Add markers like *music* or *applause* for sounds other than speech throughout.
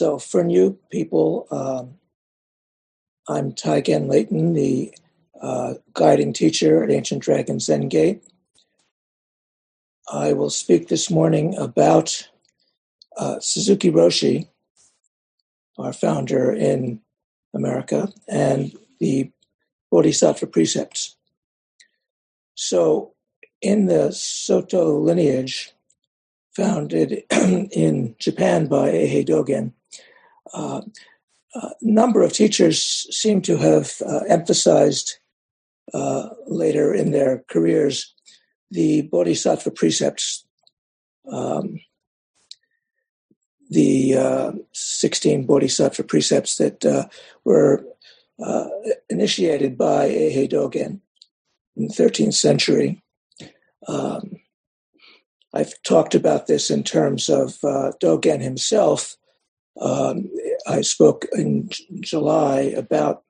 So, for new people, um, I'm Taigen Leighton, the uh, guiding teacher at Ancient Dragon Zen Gate. I will speak this morning about uh, Suzuki Roshi, our founder in America, and the Bodhisattva precepts. So, in the Soto lineage, founded *clears throat* in Japan by Eihei Dogen, a number of teachers seem to have uh, emphasized uh, later in their careers the bodhisattva precepts, um, the uh, 16 bodhisattva precepts that uh, were uh, initiated by Eihei Dogen in the 13th century. Um, I've talked about this in terms of uh, Dogen himself. Um, I spoke in July about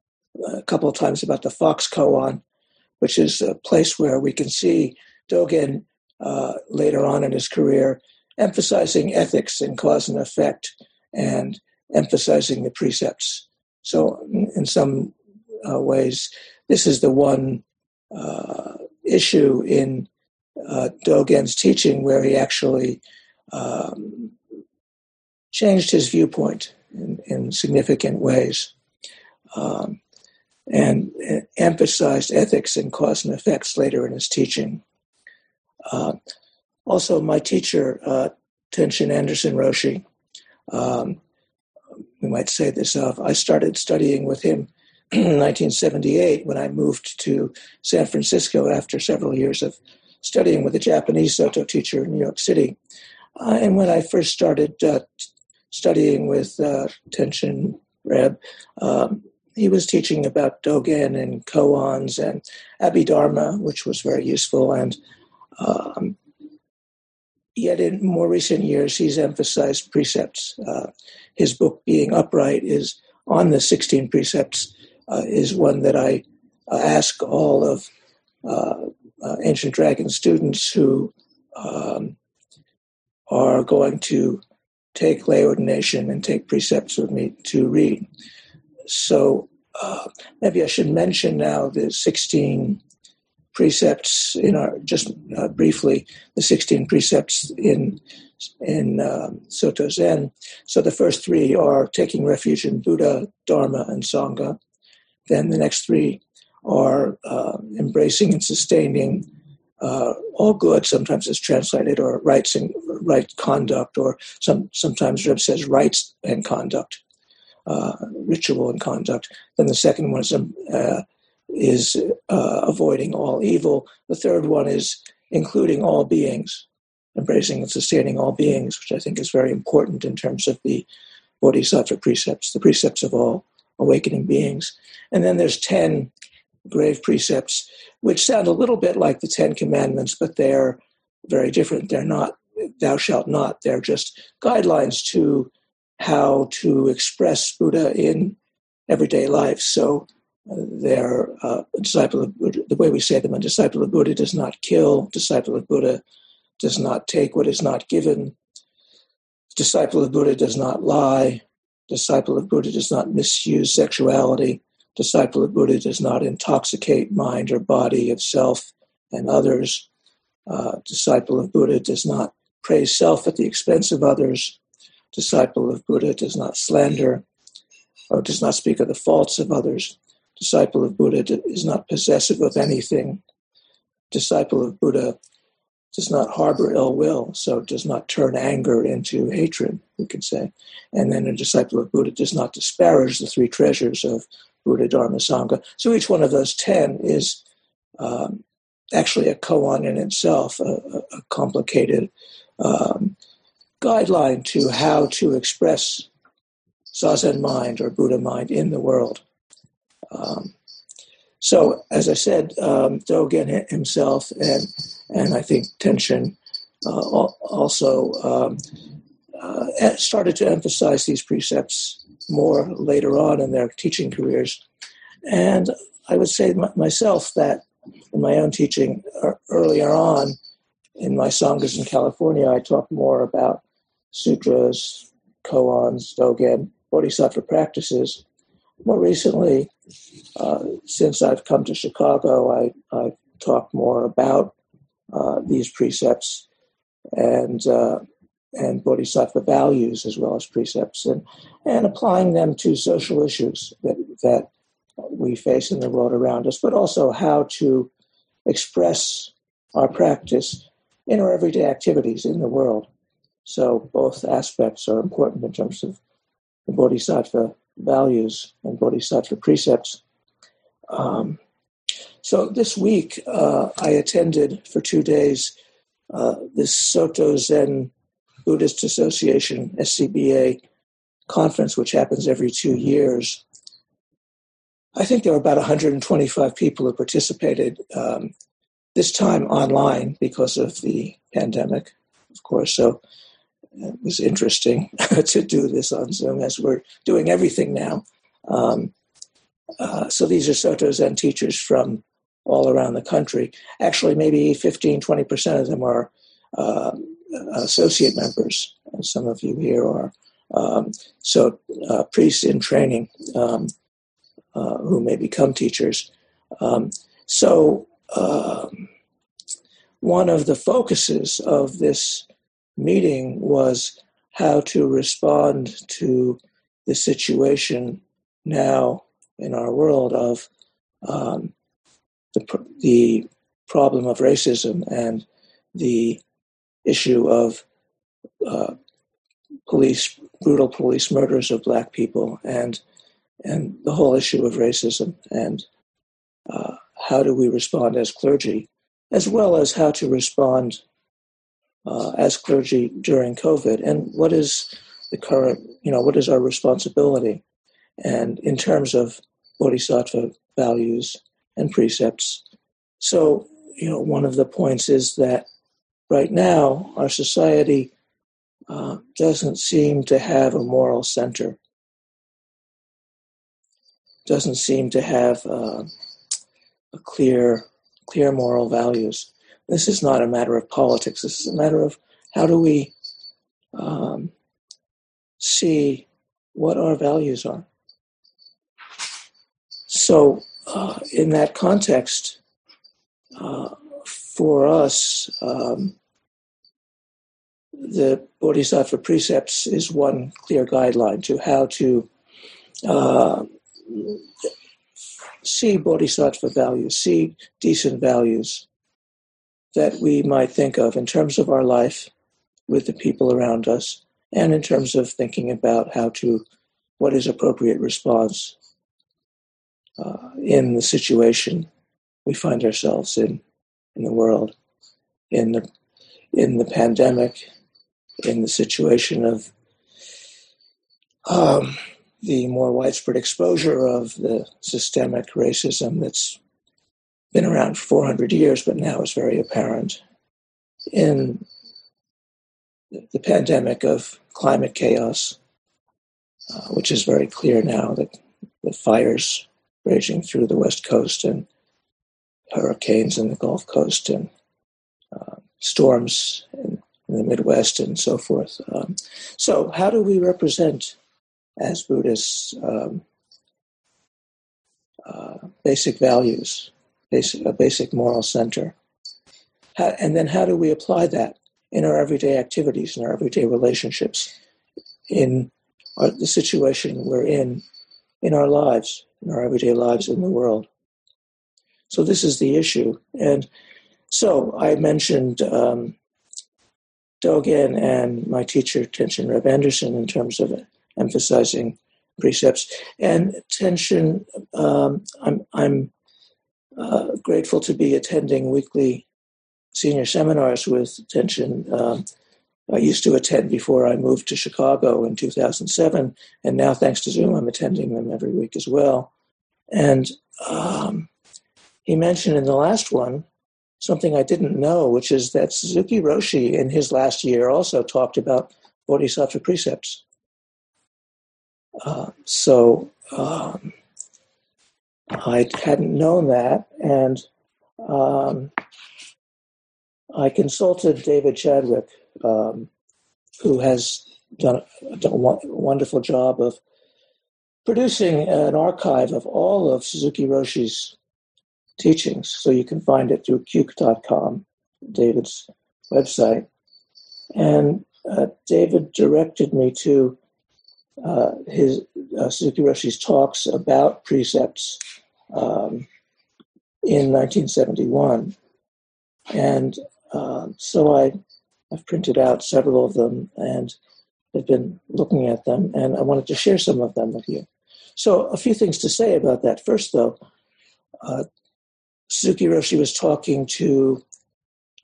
a couple of times about the Fox Koan, which is a place where we can see Dogen uh, later on in his career emphasizing ethics and cause and effect and emphasizing the precepts. So, in some uh, ways, this is the one uh, issue in uh, Dogen's teaching where he actually um, changed his viewpoint in, in significant ways. Um, and emphasized ethics and cause and effects later in his teaching. Uh, also, my teacher, uh, Tenshin Anderson Roshi, um, we might say this of, I started studying with him *clears throat* in 1978 when I moved to San Francisco after several years of studying with a Japanese Soto teacher in New York City. Uh, and when I first started uh, studying with uh, Tenshin Reb, um, he was teaching about Dogen and koans and Abhidharma, which was very useful. And um, yet, in more recent years, he's emphasized precepts. Uh, his book, Being Upright, is on the 16 precepts, uh, is one that I uh, ask all of uh, uh, Ancient Dragon students who um, are going to take lay ordination and take precepts with me to read. So uh, maybe I should mention now the 16 precepts in our just uh, briefly the 16 precepts in in um, Soto Zen. So the first three are taking refuge in Buddha, Dharma, and Sangha. Then the next three are uh, embracing and sustaining uh, all good. Sometimes it's translated or rites and right conduct, or some sometimes Reb says rites and conduct uh, ritual and conduct. Then the second one is, um, uh, is uh, avoiding all evil. The third one is including all beings, embracing and sustaining all beings, which I think is very important in terms of the bodhisattva precepts, the precepts of all awakening beings. And then there's 10 grave precepts, which sound a little bit like the Ten Commandments, but they're very different. They're not, thou shalt not, they're just guidelines to how to express Buddha in everyday life. So uh, they're uh, disciple of Buddha, the way we say them, a disciple of Buddha does not kill, disciple of Buddha does not take what is not given, disciple of Buddha does not lie, disciple of Buddha does not misuse sexuality, disciple of Buddha does not intoxicate mind or body of self and others, uh, disciple of Buddha does not praise self at the expense of others, Disciple of Buddha does not slander or does not speak of the faults of others. Disciple of Buddha is not possessive of anything. Disciple of Buddha does not harbor ill will, so does not turn anger into hatred, we could say. And then a disciple of Buddha does not disparage the three treasures of Buddha, Dharma, Sangha. So each one of those ten is um, actually a koan in itself, a, a complicated um, guideline to how to express Zazen mind or Buddha mind in the world. Um, so, as I said, um, Dogen himself and and I think Tenshin uh, also um, uh, started to emphasize these precepts more later on in their teaching careers. And I would say myself that in my own teaching uh, earlier on in my sanghas in California, I talked more about sutras, koans, dogen, bodhisattva practices. More recently, uh, since I've come to Chicago, I, I've talked more about uh, these precepts and uh, and bodhisattva values as well as precepts and and applying them to social issues that that we face in the world around us, but also how to express our practice in our everyday activities in the world. So both aspects are important in terms of the bodhisattva values and bodhisattva precepts. Um, so this week, uh, I attended for two days uh, this Soto Zen Buddhist Association (SZBA) conference, which happens every two years. I think there were about 125 people who participated. Um, this time online because of the pandemic, of course. So it was interesting *laughs* to do this on Zoom as we're doing everything now. Um, uh, so these are Soto Zen teachers from all around the country. Actually, maybe 15, 20% of them are uh, associate members, some of you here are. Um, so, uh, priests in training um, uh, who may become teachers. Um, so, um, one of the focuses of this meeting was how to respond to the situation now in our world of um, the, the problem of racism and the issue of uh, police brutal police murders of black people and and the whole issue of racism and uh, how do we respond as clergy as well as how to respond uh, as clergy during covid and what is the current you know what is our responsibility? And in terms of bodhisattva values and precepts. So you know one of the points is that right now, our society uh, doesn't seem to have a moral center, doesn't seem to have uh, a clear, clear moral values. This is not a matter of politics. This is a matter of how do we um, see what our values are. So, uh, in that context, uh, for us, um, the Bodhisattva precepts is one clear guideline to how to uh, see Bodhisattva values, see decent values that we might think of in terms of our life with the people around us, and in terms of thinking about how to, what is appropriate response uh, in the situation we find ourselves in, in the world, in the in the pandemic, in the situation of um, the more widespread exposure of the systemic racism that's been around for 400 years, but now is very apparent in the pandemic of climate chaos, uh, which is very clear now that the fires raging through the West Coast and hurricanes in the Gulf Coast and uh, storms in the Midwest and so forth. Um, so, how do we represent as Buddhists um, uh, basic values, basic, a basic moral center? How, and then, how do we apply that in our everyday activities, in our everyday relationships, in our, the situation we're in, in our lives, in our everyday lives in the world? So, this is the issue. And so, I mentioned. Um, Dogen and my teacher, Tenshin Reb Anderson, in terms of emphasizing precepts. And Tenshin, um, I'm, I'm uh, grateful to be attending weekly senior seminars with Tenshin um, I used to attend before I moved to Chicago in 2007, and now thanks to Zoom, I'm attending them every week as well. And um, he mentioned in the last one something I didn't know, which is that Suzuki Roshi in his last year also talked about Bodhisattva precepts. Uh, so um, I hadn't known that, and um, I consulted David Chadwick, um, who has done, done, a wonderful job of producing an archive of all of Suzuki Roshi's teachings. So you can find it through cuke.com, David's website. And uh, David directed me to uh, his uh, Suzuki Roshi's talks about precepts um, in 1971. And uh, so I, I've printed out several of them and have been looking at them, and I wanted to share some of them with you. So, a few things to say about that. First, though, uh, Suzuki Roshi was talking to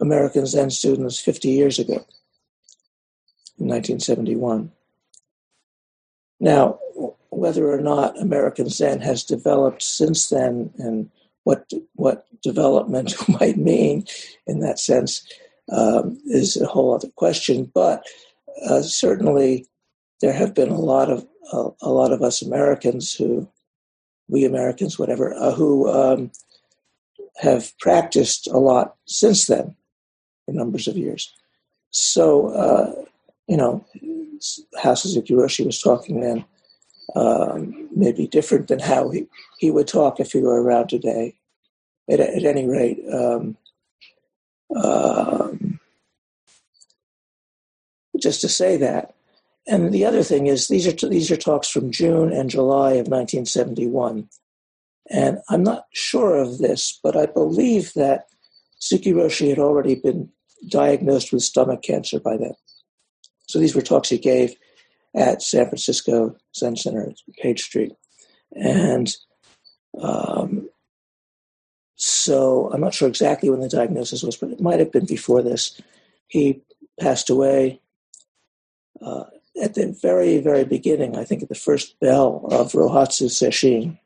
American Zen students 50 years ago, in 1971. Now, whether or not American Zen has developed since then and what what development *laughs* might mean in that sense um, is a whole other question. But uh, certainly, there have been a lot of a lot of us Americans who, we Americans, whatever, uh, who um, have practiced a lot since then, for numbers of years. So, uh, you know, how Suzuki Roshi was talking then um, may be different than how he, he would talk if he were around today. At, at any rate, um, um, just to say that. And the other thing is, these are these are talks from June and July of 1971, and I'm not sure of this, but I believe that Suzuki Roshi had already been diagnosed with stomach cancer by then. So these were talks he gave at San Francisco Zen Center, Page Street. And um, so I'm not sure exactly when the diagnosis was, but it might have been before this. He passed away uh, at the very, very beginning, I think at the first bell of Rohatsu Sesshin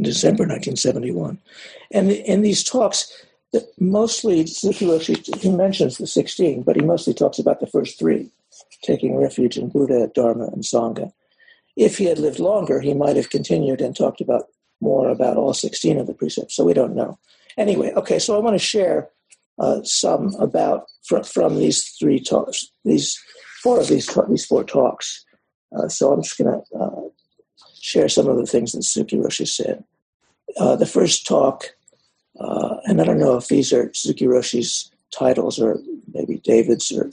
in December 1971. And in these talks, mostly he mentions the 16, but he mostly talks about the first three, taking refuge in Buddha, Dharma, and Sangha. If he had lived longer, he might have continued and talked about more about all 16 of the precepts. So we don't know. Anyway, okay, so I want to share uh, some about from, from these three talks, these four of these these four talks. Uh, so I'm just going to uh, share some of the things that Suzuki Roshi said. Uh, the first talk uh, and I don't know if these are Suzuki Roshi's titles or maybe David's or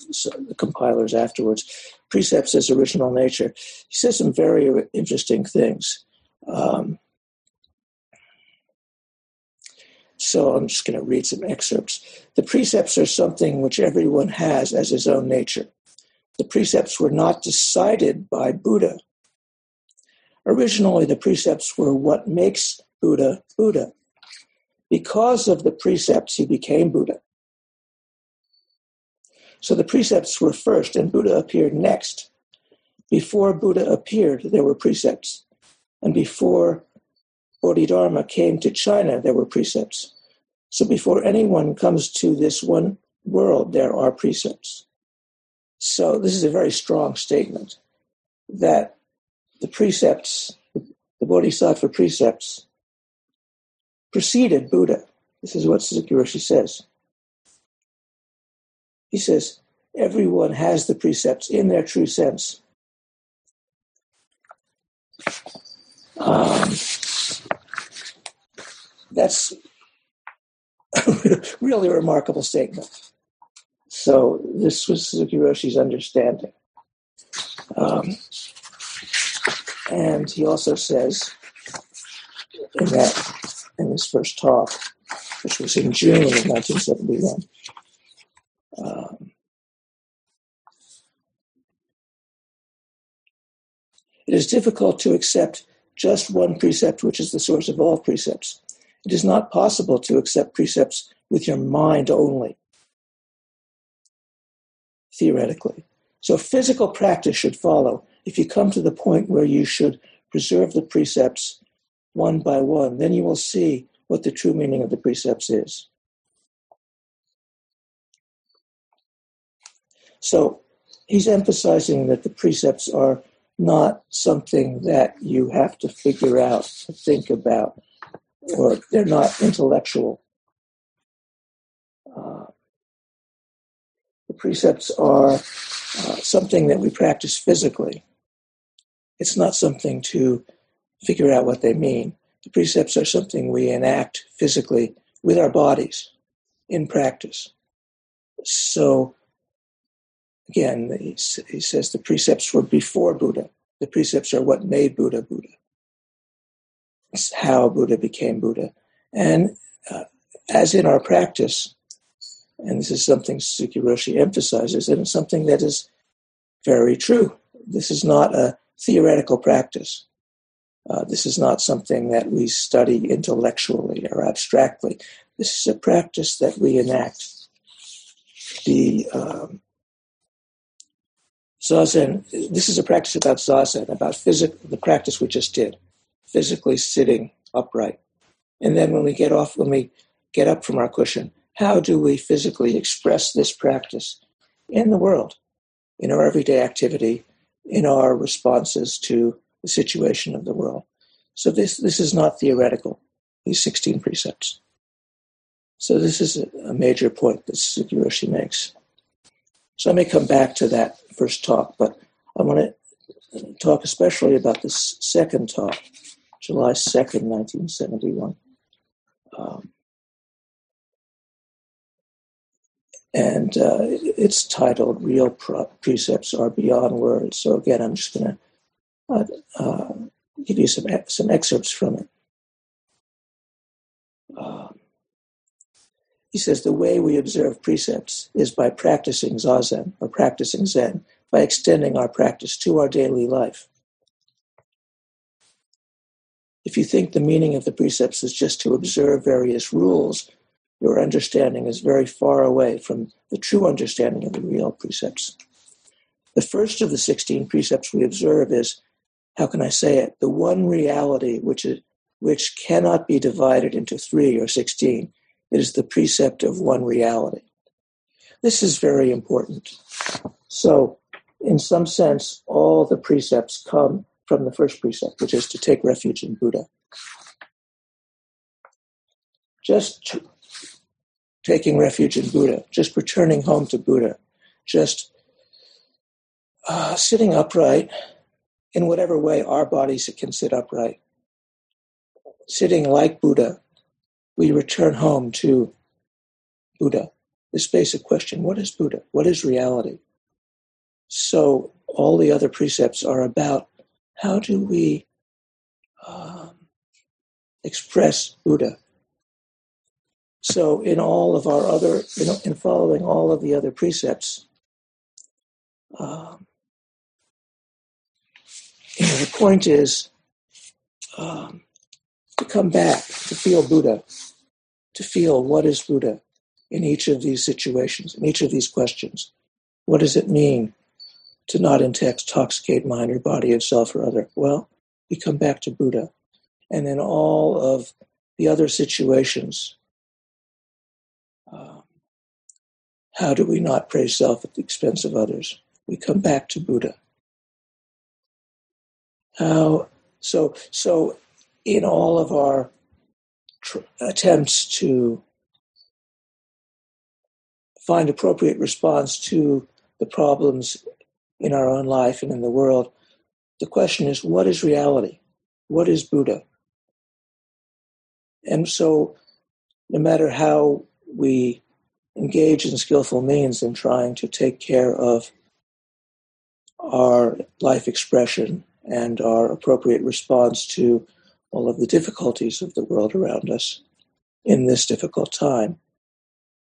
the compilers afterwards. Precepts as original nature. He says some very interesting things. Um, so I'm just going to read some excerpts. The precepts are something which everyone has as his own nature. The precepts were not decided by Buddha. Originally, the precepts were what makes Buddha Buddha. Because of the precepts, he became Buddha. So the precepts were first, and Buddha appeared next. Before Buddha appeared, there were precepts. And before Bodhidharma came to China, there were precepts. So before anyone comes to this one world, there are precepts. So this is a very strong statement that the precepts, the Bodhisattva precepts, preceded Buddha. This is what Suzuki Roshi says. He says, everyone has the precepts in their true sense. Um, that's *laughs* a really remarkable statement. So this was Suzuki Roshi's understanding. Um, and he also says in that in his first talk, which was in June of 1971. Um, it is difficult to accept just one precept, which is the source of all precepts. It is not possible to accept precepts with your mind only, theoretically. So physical practice should follow. If you come to the point where you should preserve the precepts one by one, then you will see what the true meaning of the precepts is. So he's emphasizing that the precepts are not something that you have to figure out, to think about, or they're not intellectual. Uh, the precepts are uh, something that we practice physically. It's not something to figure out what they mean. The precepts are something we enact physically with our bodies in practice. So, again, he, he says the precepts were before Buddha. The precepts are what made Buddha Buddha. It's how Buddha became Buddha. And uh, as in our practice, and this is something Suzuki Roshi emphasizes, and it's something that is very true. This is not a theoretical practice. Uh, this is not something that we study intellectually or abstractly. This is a practice that we enact. The um, zazen. This is a practice about zazen, about physical. The practice we just did, physically sitting upright, and then when we get off, when we get up from our cushion, how do we physically express this practice in the world, in our everyday activity, in our responses to the situation of the world. So this, this is not theoretical, these 16 precepts. So this is a, major point that Suzuki makes. So I may come back to that first talk, but I want to talk especially about this second talk, July 2nd, 1971. Um, and uh, it's titled "Real Precepts Are Beyond Words." So again, I'm just going to uh, uh, give you some some excerpts from it. Um, he says the way we observe precepts is by practicing zazen or practicing Zen, by extending our practice to our daily life. If you think the meaning of the precepts is just to observe various rules your understanding is very far away from the true understanding of the real precepts. The first of the 16 precepts we observe is, how can I say it, the one reality which, is, which cannot be divided into three or 16. It is the precept of one reality. This is very important. So, in some sense, all the precepts come from the first precept, which is to take refuge in Buddha. Just taking refuge in Buddha, just returning home to Buddha, just uh, sitting upright in whatever way our bodies can sit upright. Sitting like Buddha, we return home to Buddha. This basic question what is Buddha? What is reality? So, all the other precepts are about how do we um, express Buddha so, in all of our other, you know, in following all of the other precepts, um, you know, the point is um, to come back, to feel Buddha, to feel what is Buddha in each of these situations, in each of these questions. What does it mean to not intoxicate mind or body of self or other? Well, we come back to Buddha. And then all of the other situations um, how do we not praise self at the expense of others? We come back to Buddha. How so? So, in all of our tr- attempts to find appropriate response to the problems in our own life and in the world, the question is, what is reality? What is Buddha? And so, no matter how we engage in skillful means in trying to take care of our life expression and our appropriate response to all of the difficulties of the world around us in this difficult time,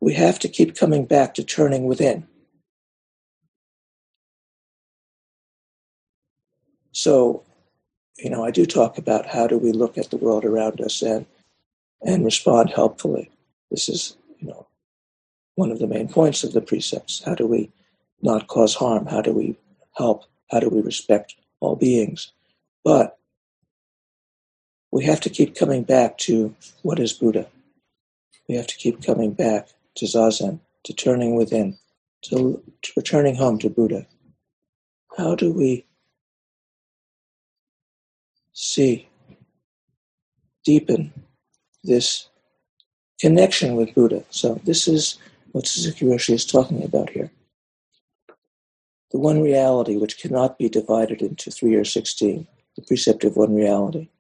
we have to keep coming back to turning within. So, you know, I do talk about how do we look at the world around us and and respond helpfully. This is you know, one of the main points of the precepts. How do we not cause harm? How do we help? How do we respect all beings? But we have to keep coming back to what is Buddha. We have to keep coming back to Zazen, to turning within, to, to returning home to Buddha. How do we see, deepen this connection with Buddha? So, this is what Suzuki Roshi is talking about here. The one reality which cannot be divided into three or sixteen, the precept of one reality.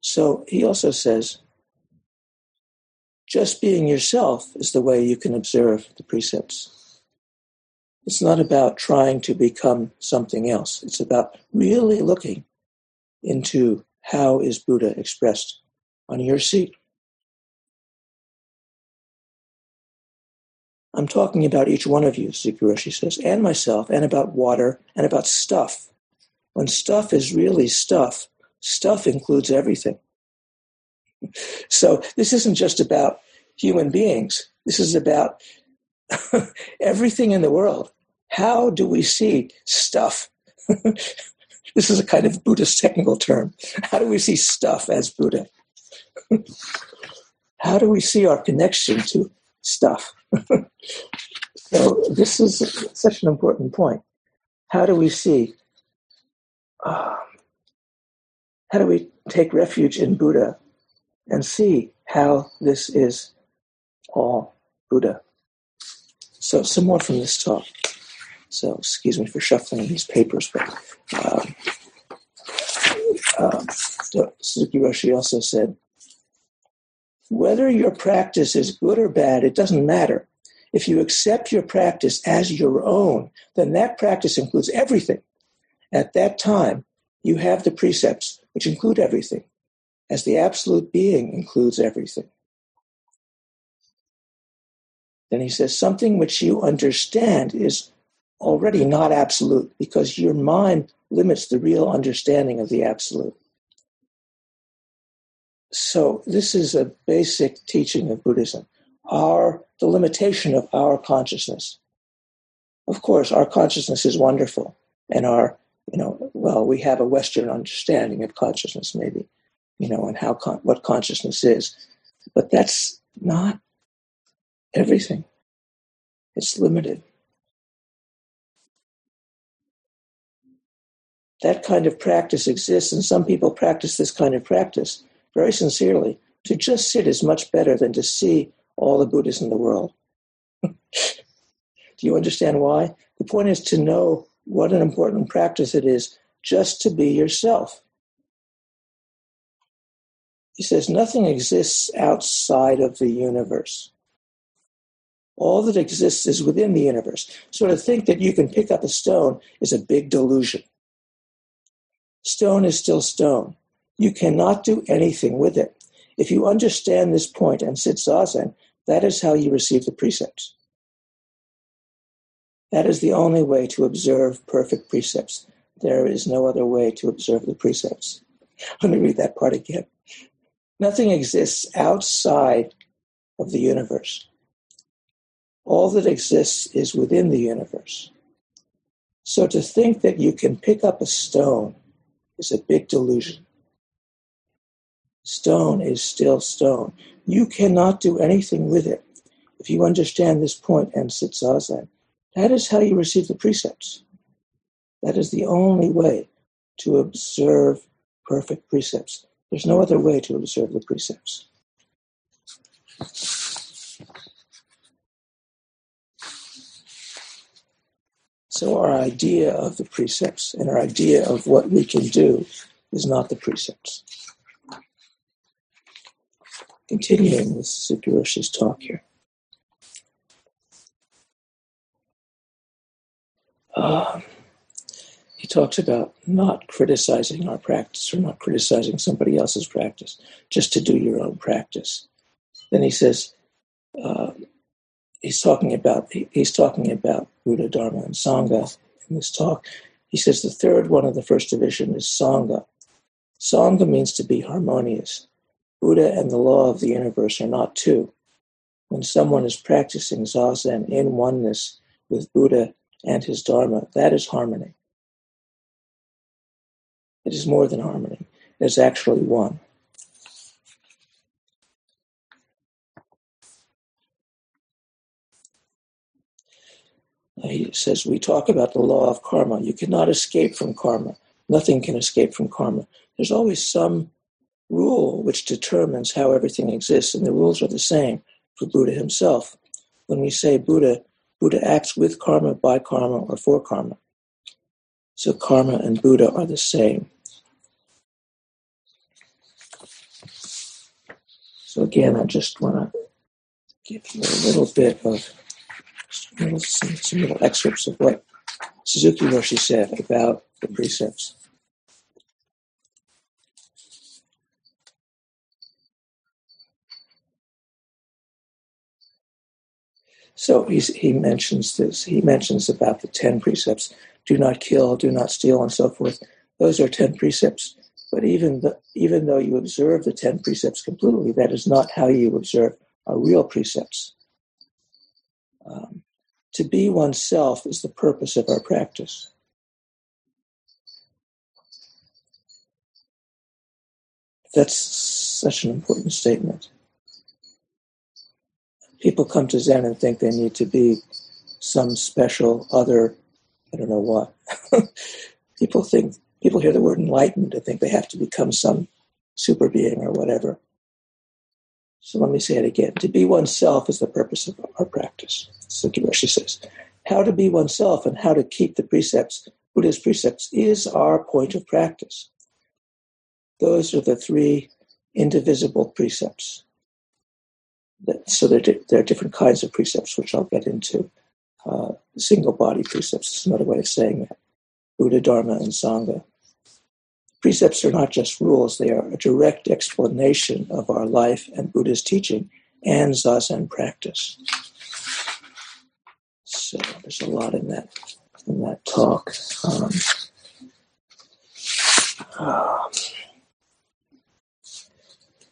So he also says, just being yourself is the way you can observe the precepts. It's not about trying to become something else. It's about really looking into how is Buddha expressed on your seat. I'm talking about each one of you, Suzuki says, and myself, and about water, and about stuff. When stuff is really stuff, stuff includes everything. So this isn't just about human beings. This is about *laughs* everything in the world. How do we see stuff? *laughs* this is a kind of Buddhist technical term. How do we see stuff as Buddha? *laughs* How do we see our connection to stuff? So this is such an important point. How do we see? Um, how do we take refuge in Buddha and see how this is all Buddha? So some more from this talk. So excuse me for shuffling these papers, but um, um, Suzuki Roshi also said whether your practice is good or bad, it doesn't matter. If you accept your practice as your own, then that practice includes everything. At that time, you have the precepts, which include everything, as the absolute being includes everything. Then he says, something which you understand is already not absolute because your mind limits the real understanding of the absolute. So this is a basic teaching of Buddhism. Our the limitation of our consciousness. Of course, our consciousness is wonderful, and our you know well we have a Western understanding of consciousness maybe, you know, and how con- what consciousness is, but that's not everything. It's limited. That kind of practice exists, and some people practice this kind of practice very sincerely, to just sit is much better than to see all the Buddhas in the world. *laughs* Do you understand why? The point is to know what an important practice it is just to be yourself. He says, nothing exists outside of the universe. All that exists is within the universe. So to think that you can pick up a stone is a big delusion. Stone is still stone. You cannot do anything with it. If you understand this point and sit zazen, that is how you receive the precepts. That is the only way to observe perfect precepts. There is no other way to observe the precepts. *laughs* Let me read that part again. Nothing exists outside of the universe. All that exists is within the universe. So to think that you can pick up a stone is a big delusion. Stone is still stone. You cannot do anything with it. If you understand this point and sit zazen, that is how you receive the precepts. That is the only way to observe perfect precepts. There's no other way to observe the precepts. So, our idea of the precepts and our idea of what we can do is not the precepts. Continuing with Suzuki talk here. Um, he talks about not criticizing our practice or not criticizing somebody else's practice, just to do your own practice. Then he says, uh, he's talking about he's talking about Buddha, Dharma, and Sangha in this talk. He says the third one of the first division is Sangha. Sangha means to be harmonious. Buddha and the law of the universe are not two. When someone is practicing zazen in oneness with Buddha and his Dharma, that is harmony. It is more than harmony, it is actually one. He says, We talk about the law of karma. You cannot escape from karma. Nothing can escape from karma. There's always some rule which determines how everything exists, and the rules are the same for Buddha himself. When we say Buddha, Buddha acts with karma, by karma, or for karma. So karma and Buddha are the same. So again, I just want to give you a little bit of some little excerpts of what Suzuki Roshi said about the precepts. So he mentions this. He mentions about the 10 precepts do not kill, do not steal, and so forth. Those are 10 precepts. But even, the, even though you observe the 10 precepts completely, that is not how you observe our real precepts. Um, to be oneself is the purpose of our practice. That's such an important statement. People come to Zen and think they need to be some special other, I don't know what. *laughs* people think, people hear the word enlightened and think they have to become some super being or whatever. So let me say it again. To be oneself is the purpose of our practice. Roshi says. How to be oneself and how to keep the precepts, Buddha's precepts, is our point of practice. Those are the three indivisible precepts. So there, there are different kinds of precepts, which I'll get into. Uh, single body precepts is another way of saying that. Buddha, Dharma, and Sangha. Precepts are not just rules, they are a direct explanation of our life and Buddha's teaching and Zazen practice. So there's a lot in that in that talk. Um, uh,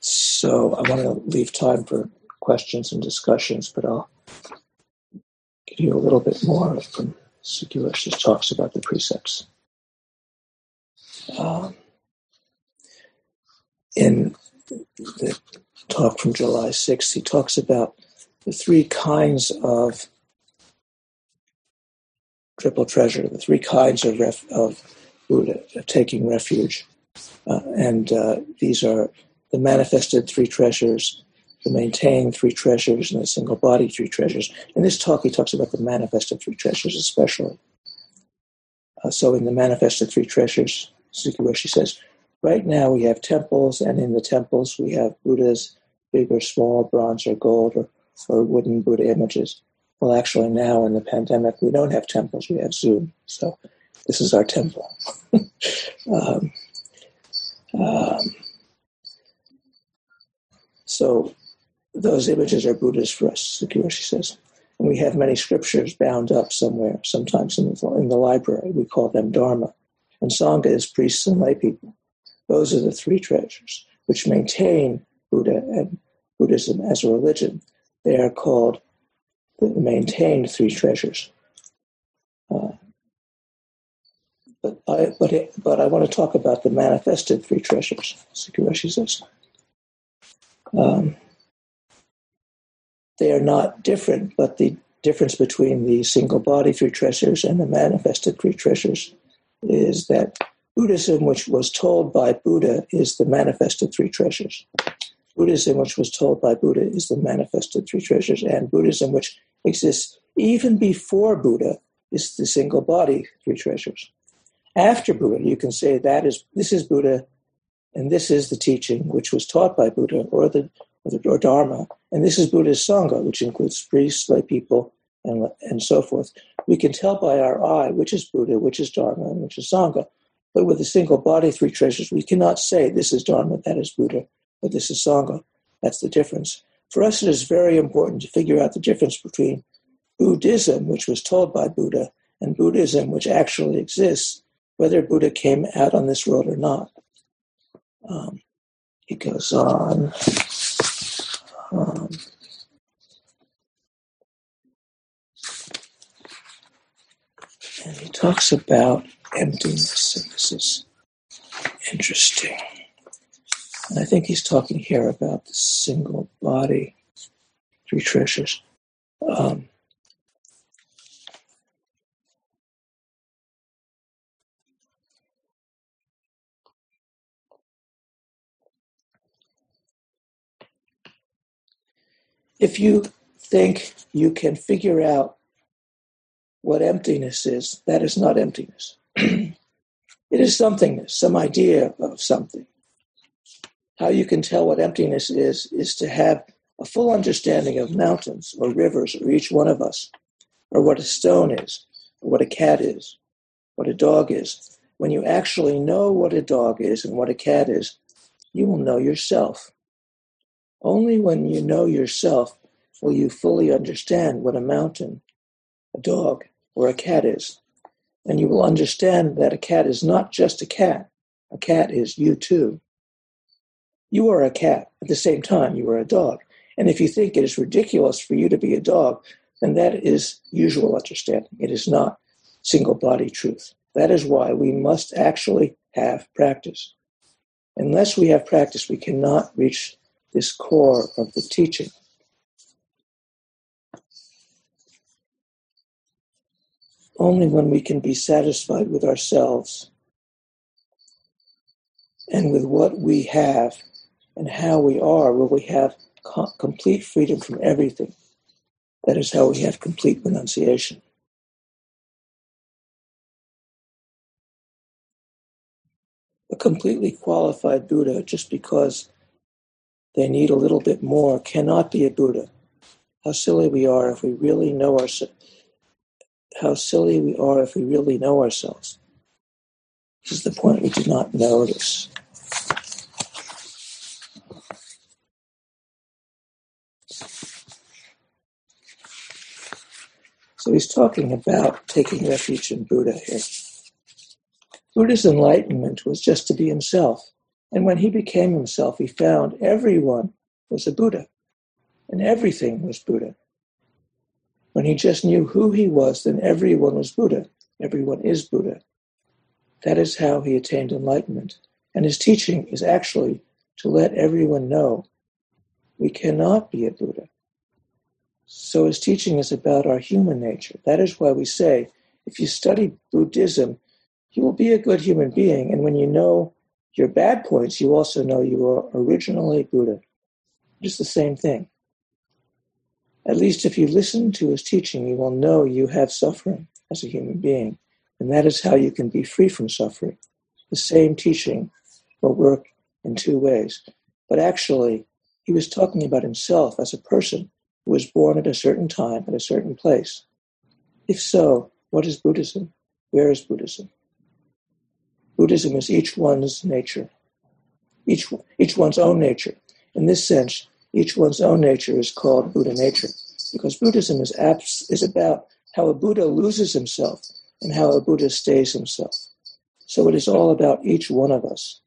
so I want to leave time for questions and discussions, but I'll give you a little bit more from Suzuki Roshi's talks about the precepts. Um, in the talk from July 6th, he talks about the three kinds of triple treasure, the three kinds of, ref, of Buddha of taking refuge. Uh, and uh, these are the manifested three treasures, the maintain three treasures, and the single body three treasures. In this talk, he talks about the manifested three treasures especially. Uh, so, in the manifested three treasures, Suzuki Roshi says, Right now, we have temples, and in the temples, we have Buddhas, big or small, bronze or gold, or, or wooden Buddha images. Well, actually, now in the pandemic, we don't have temples, we have Zoom. So this is our temple. *laughs* um, um, so those images are Buddhas for us, Roshi says. And we have many scriptures bound up somewhere, sometimes in the, in the library. We call them Dharma. And Sangha is priests and lay people. Those are the three treasures which maintain Buddha and Buddhism as a religion. They are called the maintained three treasures. Uh, but I, but, it, but I want to talk about the manifested three treasures, Suzuki Roshi says. Um, they are not different, but the difference between the single body three treasures and the manifested three treasures is that Buddhism, which was told by Buddha, is the manifested three treasures. Buddhism, which was told by Buddha, is the manifested three treasures, and Buddhism, which exists even before Buddha, is the single body three treasures. After Buddha, you can say that is this is Buddha, and this is the teaching which was taught by Buddha, or the or, or Dharma, and this is Buddha's sangha, which includes priests, lay people, and and so forth. We can tell by our eye which is Buddha, which is Dharma, and which is sangha. But with the single body three treasures, we cannot say this is Dharma, that is Buddha, but this is Sangha. That's the difference. For us, it is very important to figure out the difference between Buddhism, which was told by Buddha, and Buddhism, which actually exists, whether Buddha came out on this world or not. Um, he goes on. Um, and he talks about emptiness, and this is interesting. And I think he's talking here about the single body, three treasures. Um, if you think you can figure out what emptiness is, that is not emptiness. *clears throat* it is somethingness, some idea of something. How you can tell what emptiness is, is to have a full understanding of mountains or rivers or each one of us, or what a stone is, or what a cat is, what a dog is. When you actually know what a dog is and what a cat is, you will know yourself. Only when you know yourself will you fully understand what a mountain, a dog, or a cat is. And you will understand that a cat is not just a cat, a cat is you too. You are a cat. At the same time, you are a dog. And if you think it is ridiculous for you to be a dog, then that is usual understanding. It is not single body truth. That is why we must actually have practice. Unless we have practice, we cannot reach this core of the teaching. Only when we can be satisfied with ourselves and with what we have and how we are will we have co- complete freedom from everything. That is how we have complete renunciation. A completely qualified Buddha, just because they need a little bit more, cannot be a Buddha. How silly we are if we really know ourselves. How silly we are if we really know ourselves. This is the point we do not notice. So he's talking about taking refuge in Buddha here. Buddha's enlightenment was just to be himself. And when he became himself, he found everyone was a Buddha and everything was Buddha. When he just knew who he was, then everyone was Buddha. Everyone is Buddha. That is how he attained enlightenment. And his teaching is actually to let everyone know we cannot be a Buddha. So his teaching is about our human nature. That is why we say if you study Buddhism, you will be a good human being. And when you know your bad points, you also know you are originally Buddha. Just the same thing. At least if you listen to his teaching, you will know you have suffering as a human being. And that is how you can be free from suffering. The same teaching will work in two ways. But actually, he was talking about himself as a person who was born at a certain time at a certain place? If so, what is Buddhism? Where is Buddhism? Buddhism is each one's nature, each, each one's own nature. In this sense, each one's own nature is called Buddha nature, because Buddhism is, abs- is about how a Buddha loses himself and how a Buddha stays himself. So it is all about each one of us.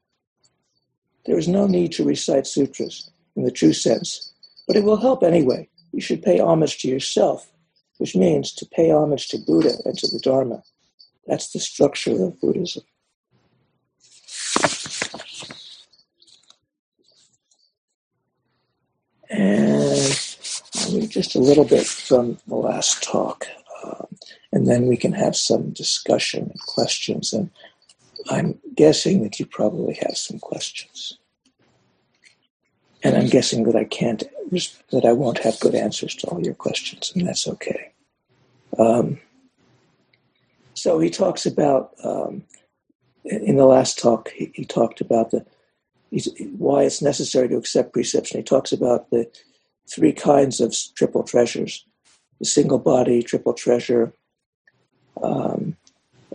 There is no need to recite sutras in the true sense, but it will help anyway you should pay homage to yourself, which means to pay homage to Buddha and to the Dharma. That's the structure of Buddhism. And I'll read just a little bit from the last talk, um, and then we can have some discussion and questions. And I'm guessing that you probably have some questions and I'm guessing that I can't, that I won't have good answers to all your questions, and that's okay. Um, so he talks about, um, in the last talk, he, he talked about the why it's necessary to accept preception. He talks about the three kinds of triple treasures: the single body triple treasure, um,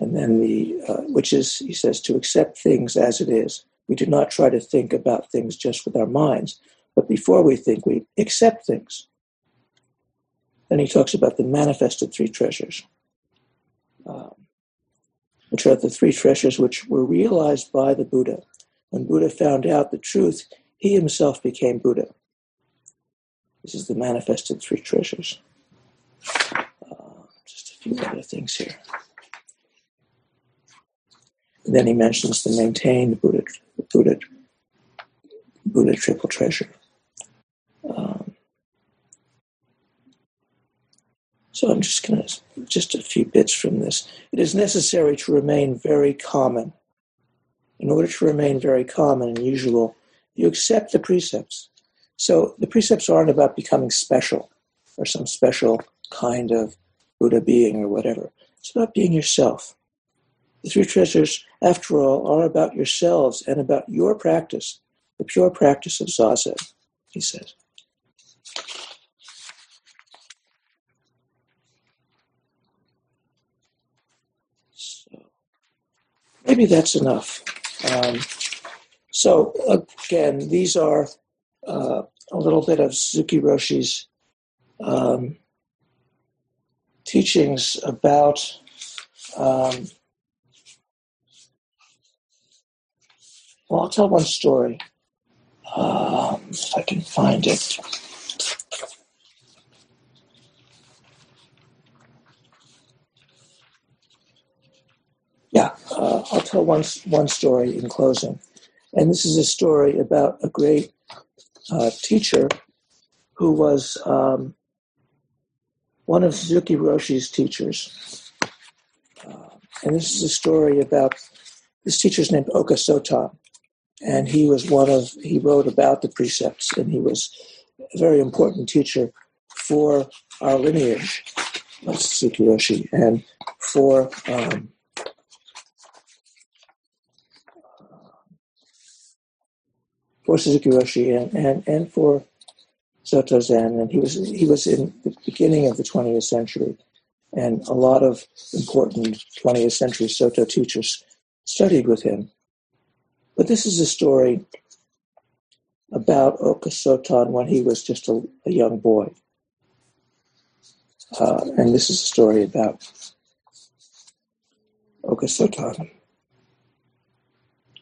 and then the uh, which is he says to accept things as it is we do not try to think about things just with our minds, but before we think, we accept things. Then he talks about the manifested three treasures, um, which are the three treasures which were realized by the Buddha. When Buddha found out the truth, he himself became Buddha. This is the manifested three treasures. Uh, just a few other things here. And then he mentions the maintained Buddha, Buddha, Buddha triple treasure. Um, so I'm just going to just a few bits from this. It is necessary to remain very common. In order to remain very calm and usual, you accept the precepts. So the precepts aren't about becoming special or some special kind of Buddha being or whatever. It's about being yourself. The three treasures, after all, are about yourselves and about your practice, the pure practice of Zazen, he says. So, maybe that's enough. Um, so, again, these are uh, a little bit of Suzuki Roshi's um, teachings about um, Well, I'll tell one story. Um, if I can find it. Yeah, uh, I'll tell one, one story in closing. And this is a story about a great uh, teacher who was um, one of Suzuki Roshi's teachers. Uh, and this is a story about this teacher's named Oka Sotan and he was one of he wrote about the precepts and he was a very important teacher for our lineage of Suzuki Roshi and for um, for Suzuki Roshi and, and, and for Soto Zen and he was he was in the beginning of the 20th century and a lot of important 20th century Soto teachers studied with him but this is a story about Oka Sotan when he was just a, a young boy. Uh, and this is a story about Oka Sotan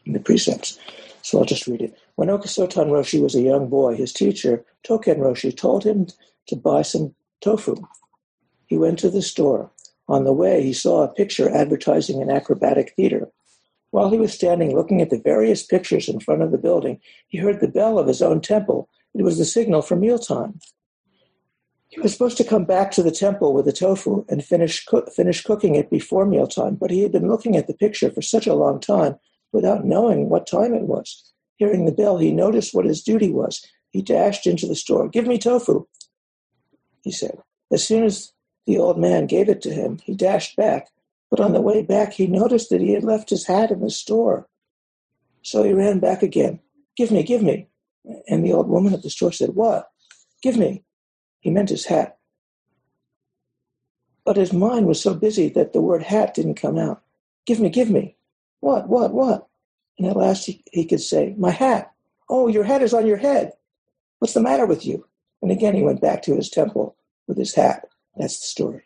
in the precepts. So I'll just read it. When Oka Sotan Roshi was a young boy, his teacher, Token Roshi, told him to buy some tofu. He went to the store. On the way, he saw a picture advertising an acrobatic theater. While he was standing looking at the various pictures in front of the building, he heard the bell of his own temple. It was the signal for mealtime. He was supposed to come back to the temple with the tofu and finish, co- finish cooking it before mealtime, but he had been looking at the picture for such a long time without knowing what time it was. Hearing the bell, he noticed what his duty was. He dashed into the store. Give me tofu, he said. As soon as the old man gave it to him, he dashed back, but on the way back, he noticed that he had left his hat in the store. So he ran back again. Give me, give me. And the old woman at the store said, What? Give me. He meant his hat. But his mind was so busy that the word hat didn't come out. Give me, give me. What, what, what? And at last he, he could say, My hat. Oh, your hat is on your head. What's the matter with you? And again he went back to his temple with his hat. That's the story.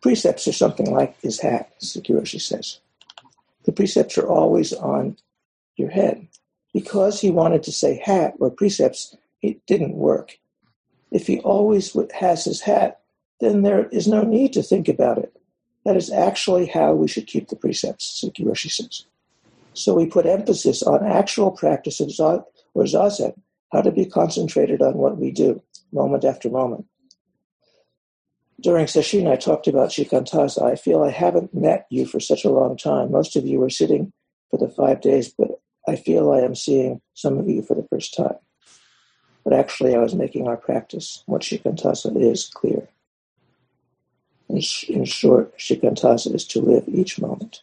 Precepts are something like his hat, Suzuki Roshi says. The precepts are always on your head. Because he wanted to say hat or precepts, it didn't work. If he always has his hat, then there is no need to think about it. That is actually how we should keep the precepts, Suzuki Roshi says. So we put emphasis on actual practice of Zaz, or Zazen, how to be concentrated on what we do, moment after moment during sesshin, I talked about shikantaza. I feel I haven't met you for such a long time. Most of you were sitting for the five days, but I feel I am seeing some of you for the first time. But actually, I was making our practice, what shikantaza is, clear. In, short, shikantaza is to live each moment.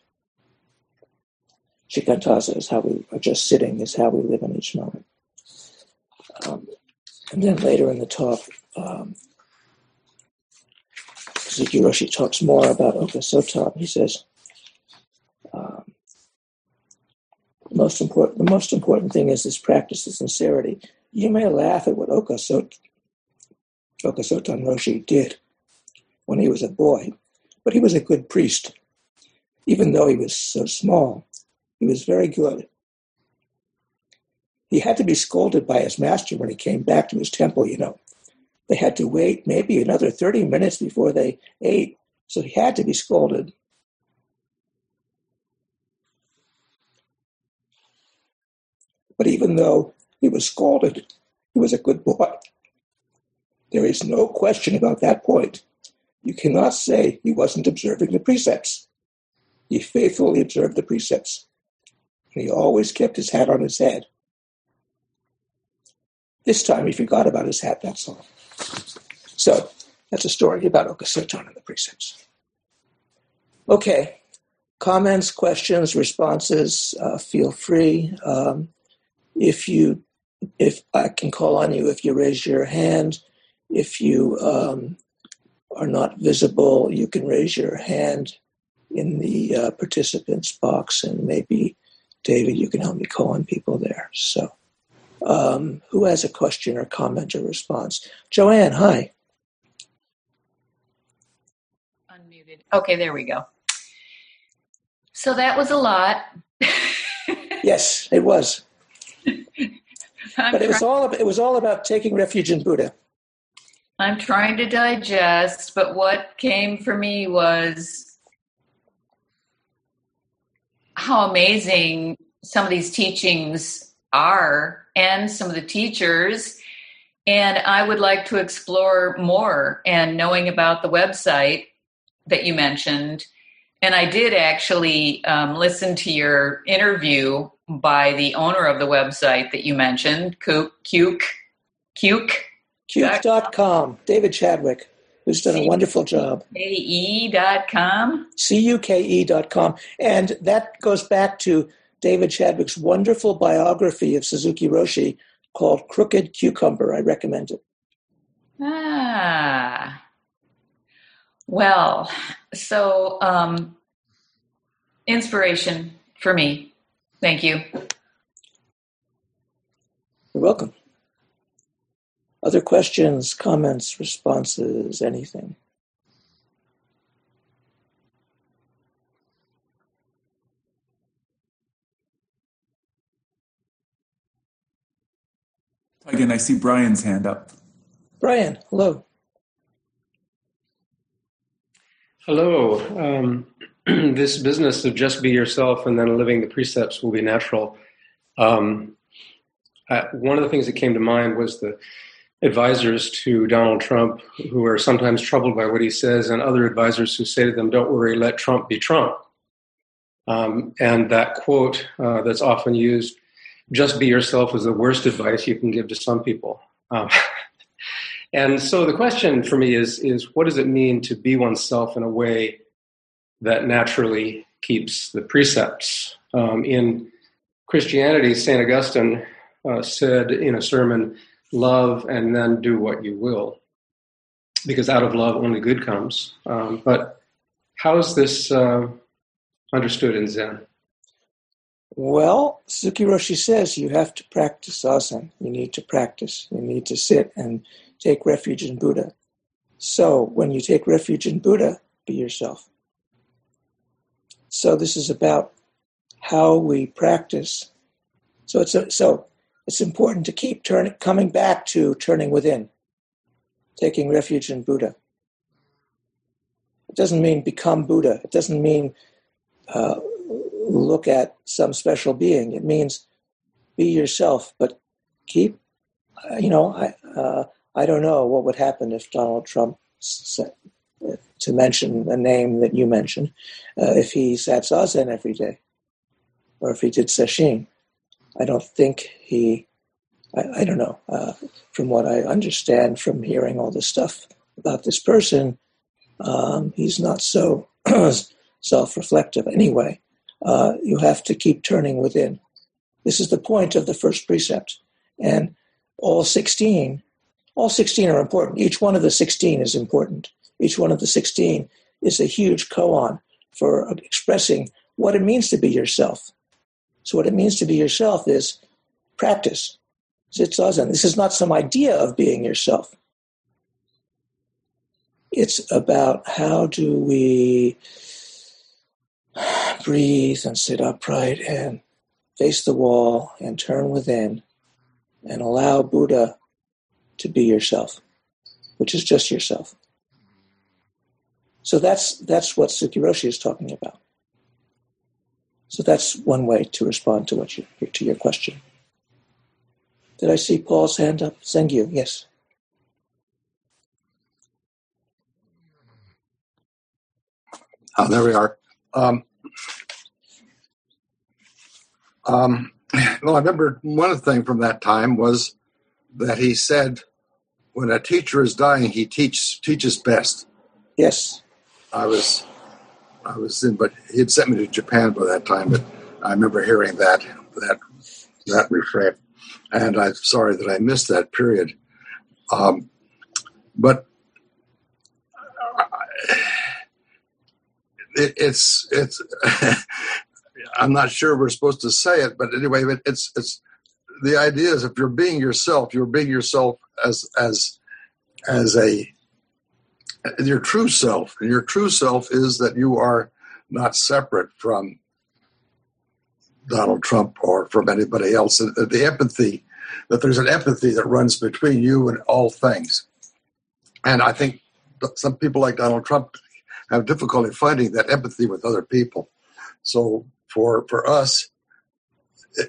Shikantaza is how we are just sitting, is how we live in each moment. Um, and then later in the talk, um, Suzuki Roshi talks more about Oka Sotan. He says, um, the most important the most important thing is this practice of sincerity. You may laugh at what Oka, Sot- Oka Sotan Roshi did when he was a boy, but he was a good priest. Even though he was so small, he was very good. he had to be scolded by his master when he came back to his temple, you know. They had to wait maybe another 30 minutes before they ate, so he had to be scolded. But even though he was scolded, he was a good boy. There is no question about that point. You cannot say he wasn't observing the precepts. He faithfully observed the precepts. And he always kept his hat on his head. This time he forgot about his hat, that's all. So that's a story about Oka Sotan and the precepts. Okay, comments, questions, responses, uh, feel free. Um, if you, if I can call on you, if you raise your hand, if you um, are not visible, you can raise your hand in the uh, participants box, and maybe David, you can help me call on people there. So. Um, who has a question or comment or response? Joanne, hi. Unmuted. Okay, there we go. So that was a lot. *laughs* yes, it was. but it was all it was all about taking refuge in Buddha. I'm trying to digest, but what came for me was how amazing some of these teachings are and some of the teachers. And I would like to explore more and knowing about the website that you mentioned. And I did actually um, listen to your interview by the owner of the website that you mentioned, Cuke, Cuke, Cuke. Cuke.com, David Chadwick, who's done a wonderful job. C-U-K-E.com? C-U-K-E.com. And that goes back to David Chadwick's wonderful biography of Suzuki Roshi called Crooked Cucumber. I recommend it. Ah. Well, so um, inspiration for me. Thank you. You're welcome. Other questions, comments, responses, anything? Again, I see Brian's hand up. Brian, hello. Hello. Um, *clears throat* this business of just be yourself and then living the precepts will be natural. Um, I, one of the things that came to mind was the advisors to Donald Trump who are sometimes troubled by what he says, and other advisors who say to them, Don't worry, let Trump be Trump. Um, and that quote uh, that's often used just be yourself is the worst advice you can give to some people. Um, *laughs* and so the question for me is, is what does it mean to be oneself in a way that naturally keeps the precepts? Um, in Christianity, St. Augustine uh, said in a sermon, love and then do what you will. Because out of love only good comes. Um, but how is this uh, understood in Zen? Well, Suzuki Roshi says you have to practice zazen. You need to practice. You need to sit and take refuge in Buddha. So when you take refuge in Buddha, be yourself. So this is about how we practice. So it's a, so it's important to keep turning, coming back to turning within, taking refuge in Buddha. It doesn't mean become Buddha. It doesn't mean uh, look at some special being. It means be yourself, but keep, uh, you know, I, uh, I don't know what would happen if Donald Trump, said, uh, to mention a name that you mentioned, uh, if he sat zazen every day, or if he did sesshin. I don't think he, I, I don't know, uh, from what I understand from hearing all this stuff about this person, um, he's not so *clears throat* self reflective anyway uh, you have to keep turning within. This is the point of the first precept. And all 16, all 16 are important. Each one of the 16 is important. Each one of the 16 is a huge koan for expressing what it means to be yourself. So, what it means to be yourself is practice. Zitzazen. This is not some idea of being yourself. It's about how do we breathe and sit upright and face the wall and turn within and allow Buddha to be yourself, which is just yourself. So that's that's what Suzuki Roshi is talking about. So that's one way to respond to what you to your question. Did I see Paul's hand up? Zengyu, yes. Oh, there we are. Um, um, well, I remember one thing from that time was that he said, "When a teacher is dying, he teach, teaches best." Yes. I was, I was in, but he had sent me to Japan by that time. But I remember hearing that that that refrain, and I'm sorry that I missed that period. Um, but it, it's it's. *laughs* I'm not sure we're supposed to say it, but anyway, it's it's the idea is if you're being yourself, you're being yourself as as as a your true self. And your true self is that you are not separate from Donald Trump or from anybody else. The empathy, that there's an empathy that runs between you and all things. And I think some people like Donald Trump have difficulty finding that empathy with other people. So for for us,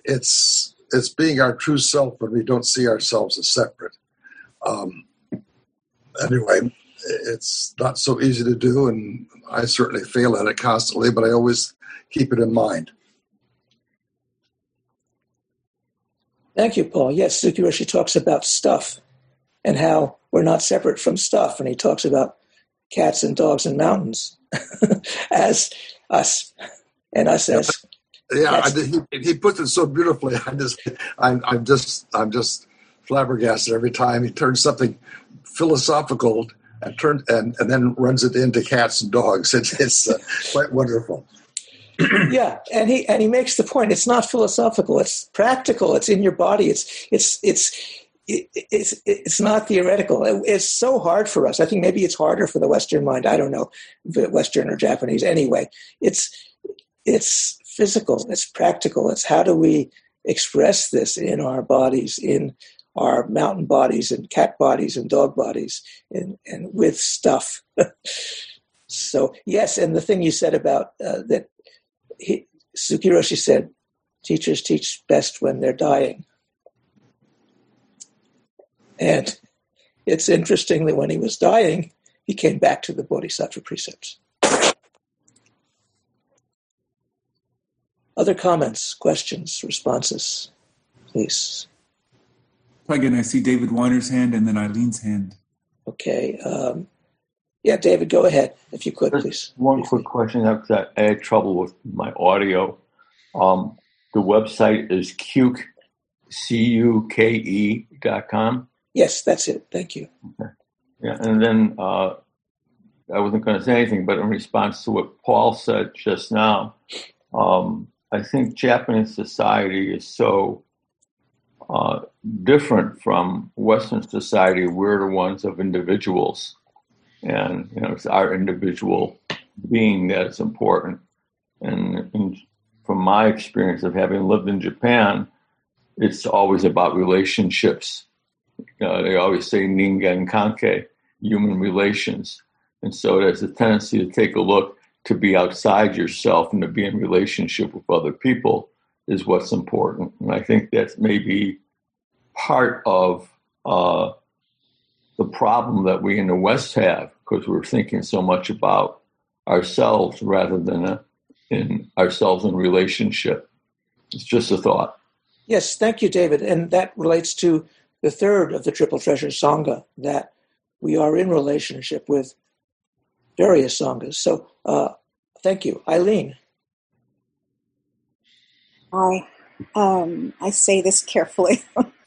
it's it's being our true self when we don't see ourselves as separate. Um, anyway, it's not so easy to do, and I certainly fail at it constantly, but I always keep it in mind. Thank you, Paul. Yes, Suzuki Roshi talks about stuff and how we're not separate from stuff, and he talks about cats and dogs and mountains *laughs* as us and us as yeah, I, he, he puts it so beautifully. I just, I'm, I'm just, I'm just flabbergasted every time he turns something philosophical and turn and, and then runs it into cats and dogs. *laughs* It's, it's uh, quite wonderful. *clears throat* yeah, and he and he makes the point. It's not philosophical. It's practical. It's in your body. It's it's it's. it's it's not theoretical. It's so hard for us. I think maybe it's harder for the Western mind. I don't know, Western or Japanese. Anyway, it's it's physical. It's practical. It's how do we express this in our bodies, in our mountain bodies and cat bodies and dog bodies and, and with stuff. *laughs* so, yes, and the thing you said about uh, that he, Suzuki Roshi said, teachers teach best when they're dying. And it's interesting that when he was dying, he came back to the Bodhisattva precepts. Other comments, questions, responses, please. Again, I see David Weiner's hand and then Eileen's hand. Okay. Um, yeah, David, go ahead if you could, please. One quick question because I had trouble with my audio. Um, the website is cuke, C-U-K-E dot com. Yes, that's it. Thank you. Okay. Yeah, and then uh, I wasn't going to say anything, but in response to what Paul said just now, um, I think Japanese society is so uh, different from Western society. We're the ones of individuals, and you know it's our individual being that is important. And, and from my experience of having lived in Japan, it's always about relationships. Uh, they always say ningen kankei, human relations. And so there's a tendency to take a look to be outside yourself and to be in relationship with other people is what's important. And I think that's maybe part of uh, the problem that we in the West have because we're thinking so much about ourselves rather than a, in ourselves in relationship. It's just a thought. Yes, thank you, David. And that relates to the third of the Triple Treasure Sangha that we are in relationship with various sanghas. So uh, thank you. Eileen. I, um, I say this carefully. *laughs*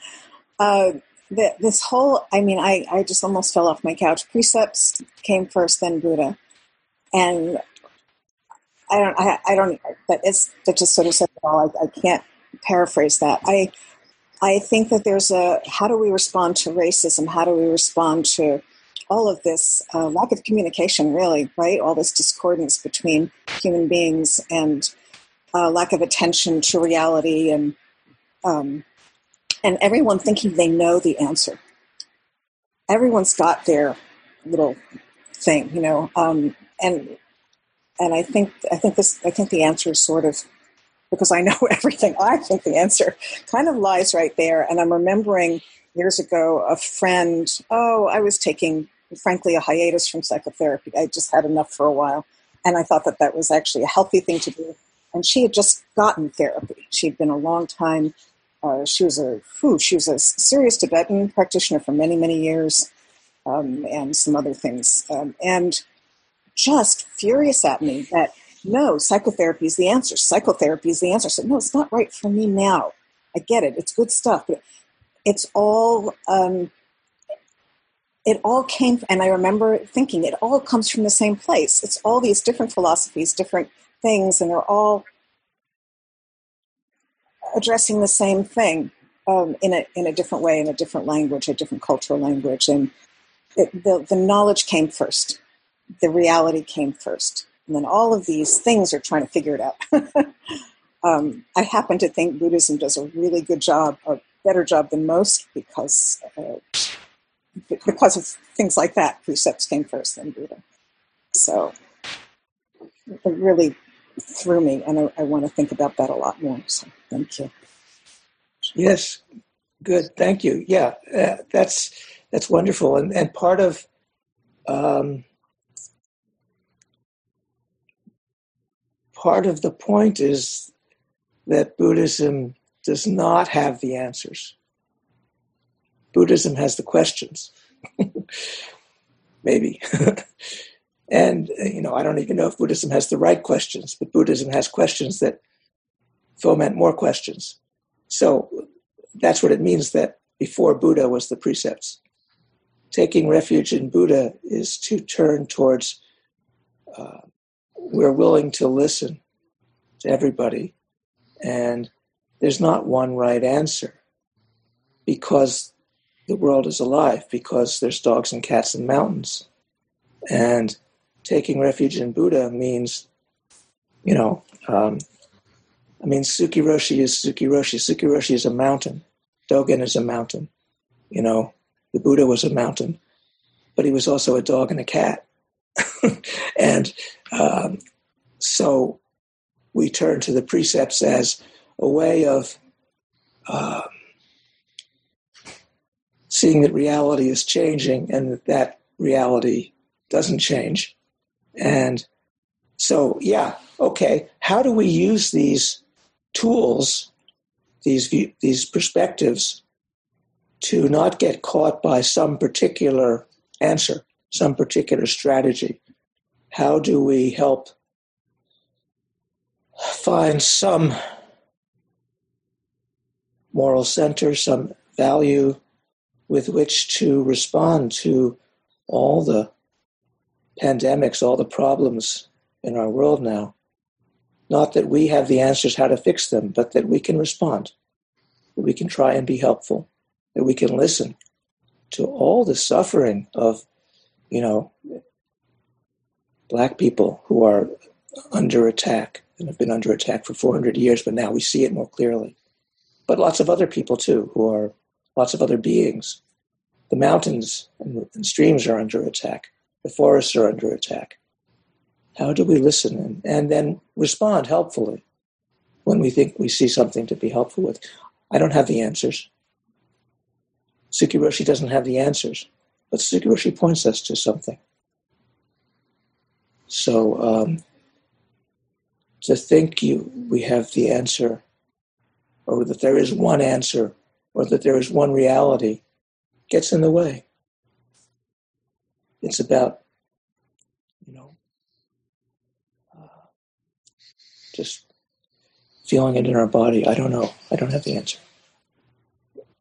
uh, the, this whole, I mean, I, I just almost fell off my couch. Precepts came first, then Buddha. And I don't, I, I don't, but it's, that just sort of said it all. I, I can't paraphrase that. I, I think that there's a, how do we respond to racism? How do we respond to all of this uh, lack of communication, really, right? All this discordance between human beings and uh, lack of attention to reality and um, and everyone thinking they know the answer. Everyone's got their little thing, you know, um, and and I think I think this I think the answer is sort of because I *laughs* know everything. I think the answer kind of lies right there. And I'm remembering years ago a friend. Oh, I was taking frankly a hiatus from psychotherapy. I just had enough for a while, and I thought that that was actually a healthy thing to do. And she had just gotten therapy. She'd been a long time. Uh, she was a whew, she was a serious Tibetan practitioner for many many years, um, and some other things. Um, and just furious at me that no, psychotherapy is the answer. Psychotherapy is the answer. Said, no, it's not right for me now. I get it. It's good stuff, but it's all um, it all came. And I remember thinking it all comes from the same place. It's all these different philosophies, different things, and they're all addressing the same thing um, in a in a different way, in a different language, a different cultural language, and it, the the knowledge came first the reality came first. And then all of these things are trying to figure it out. *laughs* um, I happen to think Buddhism does a really good job, a better job than most, because uh, because of things like that. Precepts came first, then Buddha. So really threw me, and I, I want to think about that a lot more. So thank you. Yes, good. Thank you. Yeah, uh, that's that's wonderful, and and part of um, part of the point is that Buddhism does not have the answers. Buddhism has the questions. *laughs* Maybe. *laughs* and, you know, I don't even know if Buddhism has the right questions, but Buddhism has questions that foment more questions. So that's what it means that before Buddha was the precepts. Taking refuge in Buddha is to turn towards uh, we're willing to listen to everybody. And there's not one right answer because the world is alive, because there's dogs and cats and mountains. And taking refuge in Buddha means, you know, um, I mean, Suki Roshi is Suki Roshi. Suki Roshi is a mountain. Dogen is a mountain. You know, the Buddha was a mountain, but he was also a dog and a cat. *laughs* and um, so we turn to the precepts as a way of uh, seeing that reality is changing and that that reality doesn't change. And so, yeah, okay, how do we use these tools, these, these perspectives, to not get caught by some particular answer, some particular strategy? how do we help find some moral center, some value with which to respond to all the pandemics, all the problems in our world now. Not that we have the answers how to fix them, but that we can respond, that we can try and be helpful, that we can listen to all the suffering of, you know, black people who are under attack and have been under attack for 400 years, but now we see it more clearly. But lots of other people too, who are lots of other beings. The mountains and, and streams are under attack. The forests are under attack. How do we listen and, and then respond helpfully when we think we see something to be helpful with? I don't have the answers. Suki Roshi doesn't have the answers, but Suki Roshi points us to something. So um, to think you we have the answer, or that there is one answer, or that there is one reality, gets in the way. It's about, you know, uh, just feeling it in our body. I don't know. I don't have the answer.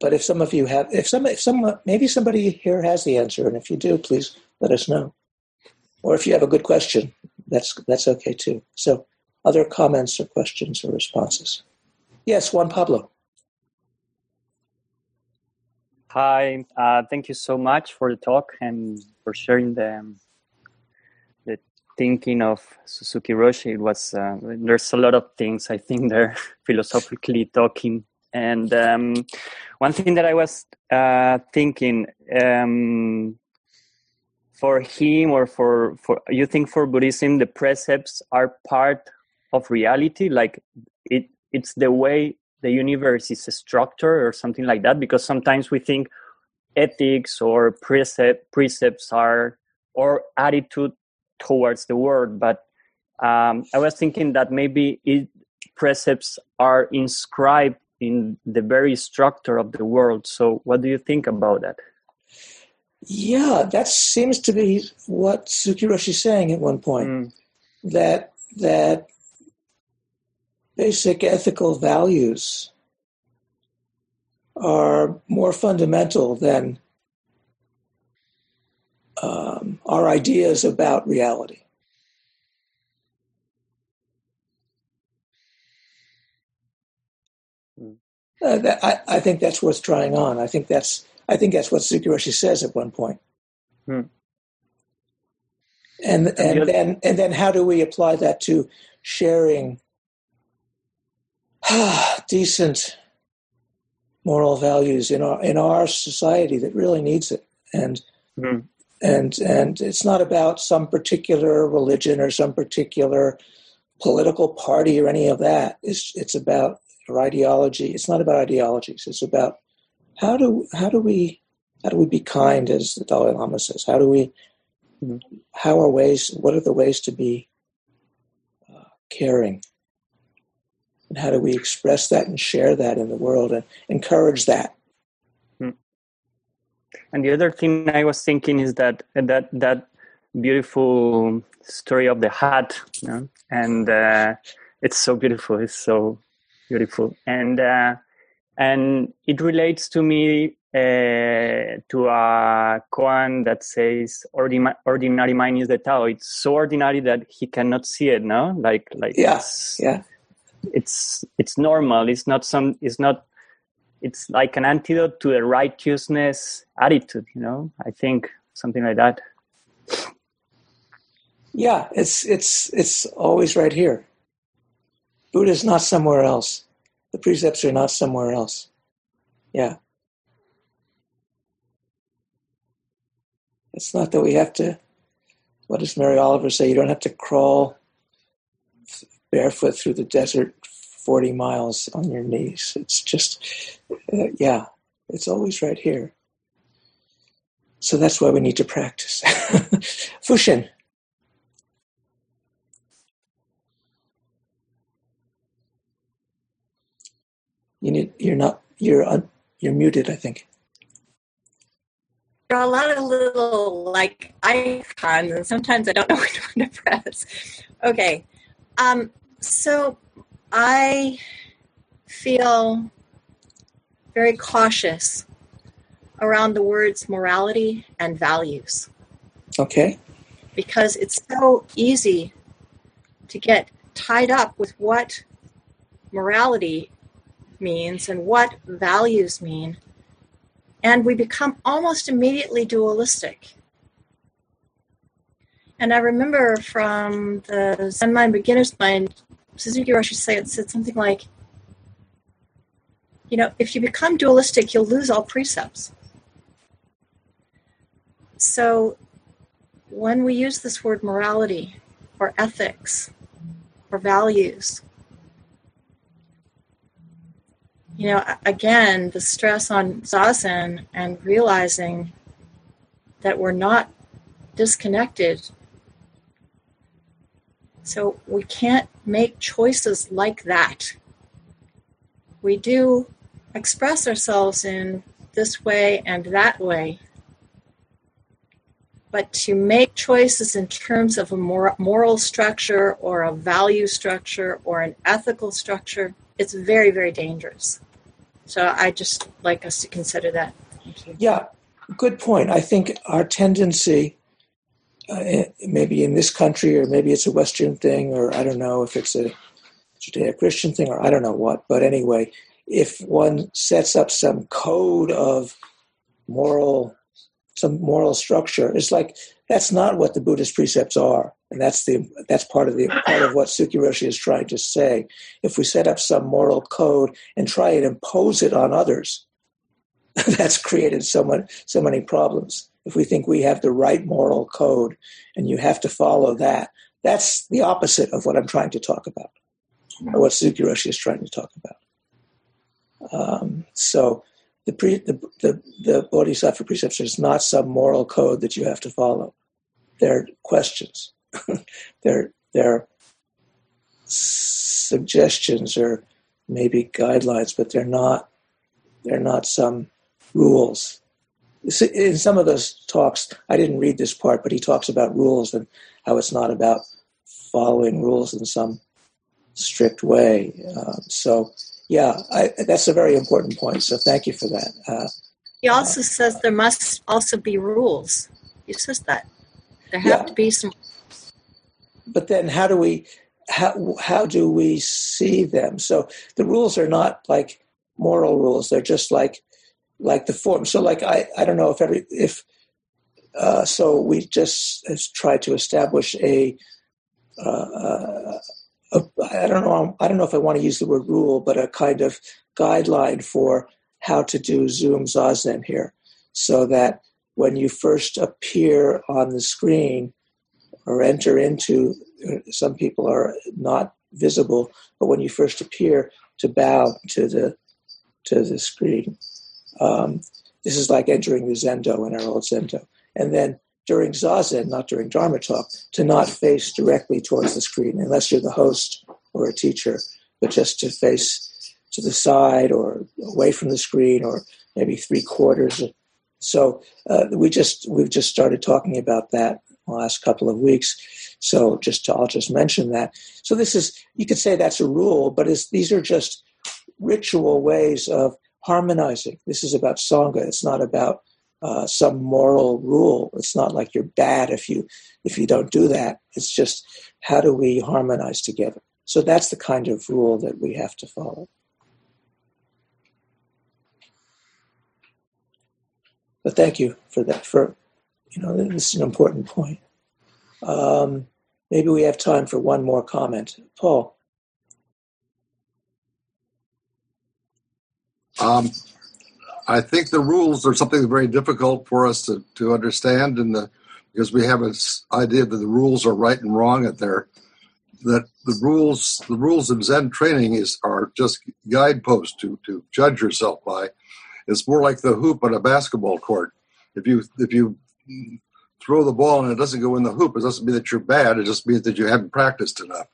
But if some of you have, if some, if some, maybe somebody here has the answer, and if you do, please let us know or if you have a good question, that's that's okay too. So, other comments or questions or responses? Yes, Juan Pablo. Hi, uh, thank you so much for the talk and for sharing the the thinking of Suzuki Roshi. It was uh, there's a lot of things I think *laughs* they're philosophically talking And um, one thing that I was uh, thinking um, for him or for for you think for Buddhism the precepts are part of reality, like it it's the way the universe is structured or something like that. Because sometimes we think ethics or precept precepts are or attitude towards the world, but um, I was thinking that maybe it, precepts are inscribed in the very structure of the world. So, what do you think about that? Yeah, that seems to be what Suzuki Roshi is saying at one point. Mm. That that basic ethical values are more fundamental than um, our ideas about reality. Uh, that, I, I, think that's worth trying on. I think that's I think that's what Suzuki Roshi says at one point. Hmm. And and then and then how do we apply that to sharing *sighs* decent moral values in our in our society that really needs it and hmm. and and it's not about some particular religion or some particular political party or any of that it's it's about or ideology. It's not about ideologies. It's about how do how do we how do we be kind, as the Dalai Lama says. How do we how are ways? What are the ways to be uh, caring? And how do we express that and share that in the world and encourage that? Hmm. And the other thing I was thinking is that that that beautiful story of the hat, you know? and uh, it's so beautiful. It's so beautiful and uh, and it relates to me uh, to a koan that says ordinary, ordinary mind is the Tao. It's so ordinary that he cannot see it. No, like like yeah, yeah. It's it's normal. It's not some. It's not. It's like an antidote to a righteousness attitude. You know, I think something like that. Yeah, it's it's it's always right here. Buddha is not somewhere else. The precepts are not somewhere else. Yeah. It's not that we have to, what does Mary Oliver say? You don't have to crawl barefoot through the desert 40 miles on your knees. It's just, uh, yeah, it's always right here. So that's why we need to practice. *laughs* Fushin. You need. You're not. You're. Un, you're muted. I think. There are a lot of little like icons, and sometimes I don't *laughs* know which one to press. Okay. Um, so I feel very cautious around the words morality and values. Okay. Because it's so easy to get tied up with what morality means and what values mean. And we become almost immediately dualistic. And I remember from the Zen Mind Beginner's Mind, Suzuki Roshi said, said something like, you know, if you become dualistic, you'll lose all precepts. So when we use this word morality or ethics or values, you know, again, the stress on zazen and realizing that we're not disconnected. So we can't make choices like that. We do express ourselves in this way and that way. But to make choices in terms of a moral structure or a value structure or an ethical structure, it's very, very dangerous. So I just like us to consider that. Yeah, good point. I think our tendency, uh, maybe in this country, or maybe it's a Western thing, or I don't know if it's a Judeo Christian thing, or I don't know what, but anyway, if one sets up some code of moral, some moral structure, it's like that's not what the Buddhist precepts are. And that's the that's part of the part of what Suki Roshi is trying to say. If we set up some moral code and try and impose it on others, *laughs* that's created so much so many problems. If we think we have the right moral code and you have to follow that, that's the opposite of what I'm trying to talk about, or what Suki Roshi is trying to talk about. Um, so the, pre, the, the, the Bodhisattva precepts is not some moral code that you have to follow. They're questions. *laughs* they're, they're suggestions or maybe guidelines, but they're not, they're not some rules. In some of those talks, I didn't read this part, but he talks about rules and how it's not about following rules in some strict way. Um, so yeah, I, that's a very important point. So thank you for that. Uh, he also uh, says there must also be rules. He says that there have yeah. to be some. But then, how do we how how do we see them? So the rules are not like moral rules; they're just like like the form. So like I I don't know if every if uh, so we just try to establish a uh, uh I don't know. I don't know if I want to use the word rule, but a kind of guideline for how to do Zoom Zazen here, so that when you first appear on the screen or enter into, some people are not visible, but when you first appear, to bow to the to the screen. Um, this is like entering the Zendo in our old Zendo, and then during zazen, not during Dharma talk, to not face directly towards the screen unless you're the host or a teacher, but just to face to the side or away from the screen or maybe three quarters. So uh, we just we've just started talking about that the last couple of weeks. So just to, I'll just mention that. So this is you could say that's a rule, but these are just ritual ways of harmonizing. This is about sangha. It's not about uh, some moral rule. It's not like you're bad if you if you don't do that. It's just how do we harmonize together. So that's the kind of rule that we have to follow. But thank you for that. For you know, this is an important point. Um, maybe we have time for one more comment, Paul. Um, I think the rules are something very difficult for us to, to understand, and the because we have an idea that the rules are right and wrong, and they're that the rules the rules of Zen training is are just guideposts to to judge yourself by. It's more like the hoop on a basketball court. If you if you throw the ball and it doesn't go in the hoop, it doesn't mean that you're bad. It just means that you haven't practiced enough.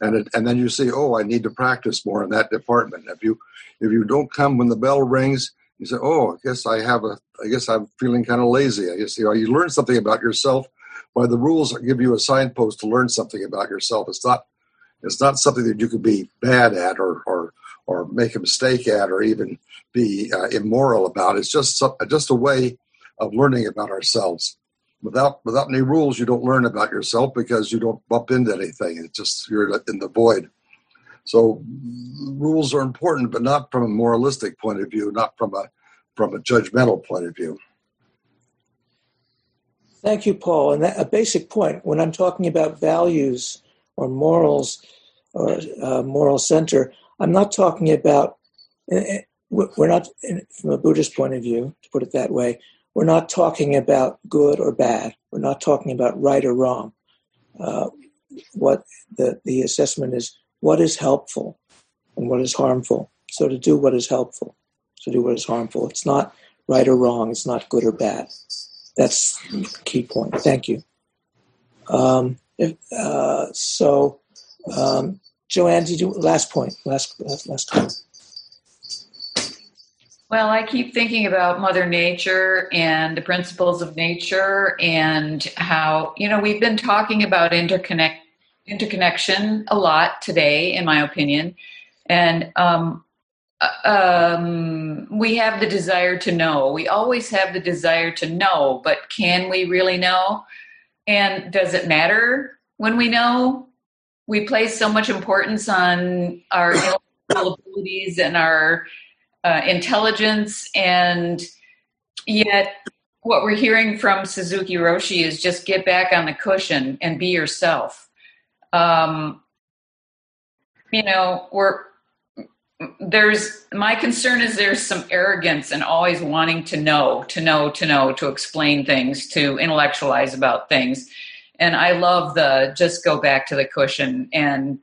And it, and then you say, oh, I need to practice more in that department. If you if you don't come when the bell rings, you say, "Oh, I guess I have a. I guess I'm feeling kind of lazy. I guess you know you learn something about yourself by the rules give you a signpost to learn something about yourself. It's not. It's not something that you could be bad at or or or make a mistake at or even be uh, immoral about. It's just some, just a way of learning about ourselves. Without without any rules, you don't learn about yourself because you don't bump into anything. It's just you're in the void. So rules are important, but not from a moralistic point of view, not from a from a judgmental point of view. Thank you, Paul. And that, a basic point when I'm talking about values or morals or uh, moral center, I'm not talking about. Eh, eh, we're not, from a Buddhist point of view, to put it that way, we're not talking about good or bad. We're not talking about right or wrong. Uh, what the, the assessment is what is helpful and what is harmful. So to do what is helpful, to do what is harmful. It's not right or wrong. It's not good or bad. That's key point. Thank you. Um, if, uh, so, um, Joanne, did you last point? Last last last. Well, I keep thinking about Mother Nature and the principles of nature and how, you know, we've been talking about interconnect interconnection a lot today, in my opinion. And um, uh, um, we have the desire to know. We always have the desire to know, but can we really know? And does it matter when we know? We place so much importance on our *clears throat* abilities and our uh, intelligence, and yet what we're hearing from Suzuki Roshi is just get back on the cushion and be yourself. Um, you know, we're there's my concern is there's some arrogance and always wanting to know, to know, to know, to explain things, to intellectualize about things. And I love the just go back to the cushion and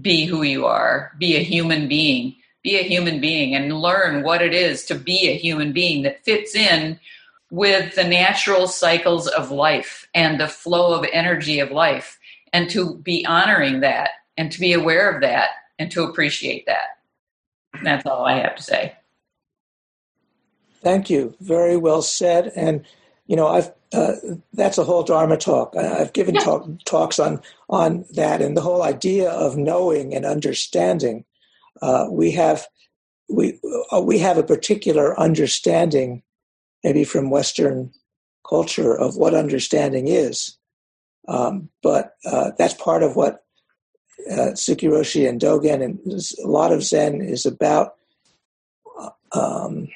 be who you are, be a human being, be a human being and learn what it is to be a human being that fits in with the natural cycles of life and the flow of energy of life and to be honoring that and to be aware of that and to appreciate that. That's all I have to say. Thank you. Very well said. And you know, I've uh, that's a whole Dharma talk. I've given talk, talks on on that, and the whole idea of knowing and understanding. Uh, we have we uh, we have a particular understanding, maybe from Western culture, of what understanding is. Um, but uh, that's part of what uh, and Dogen and a lot of Zen is about uh, um,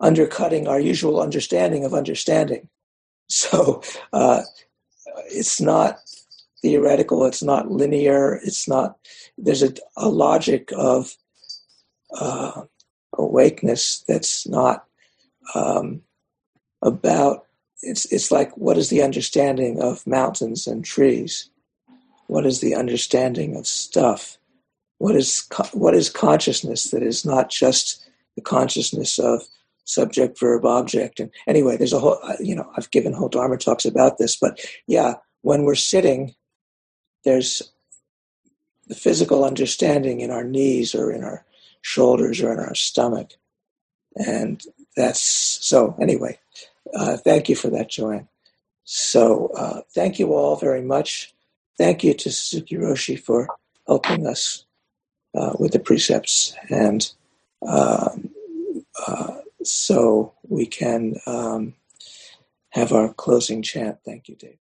undercutting our usual understanding of understanding. *laughs* So uh, it's not theoretical, it's not linear, it's not, there's a, a logic of uh, awakeness that's not um, about, it's, it's like what is the understanding of mountains and trees? What is the understanding of stuff? What is what is consciousness that is not just the consciousness of subject, verb, object, and anyway, there's a whole you know I've given whole Dharma talks about this, but yeah, when we're sitting, there's the physical understanding in our knees or in our shoulders or in our stomach, and that's so. Anyway, uh, thank you for that, Joanne. So uh, thank you all very much. Thank you to Suzuki Roshi for helping us uh, with the precepts. And um, uh, so we can um, have our closing chant. Thank you, Dave.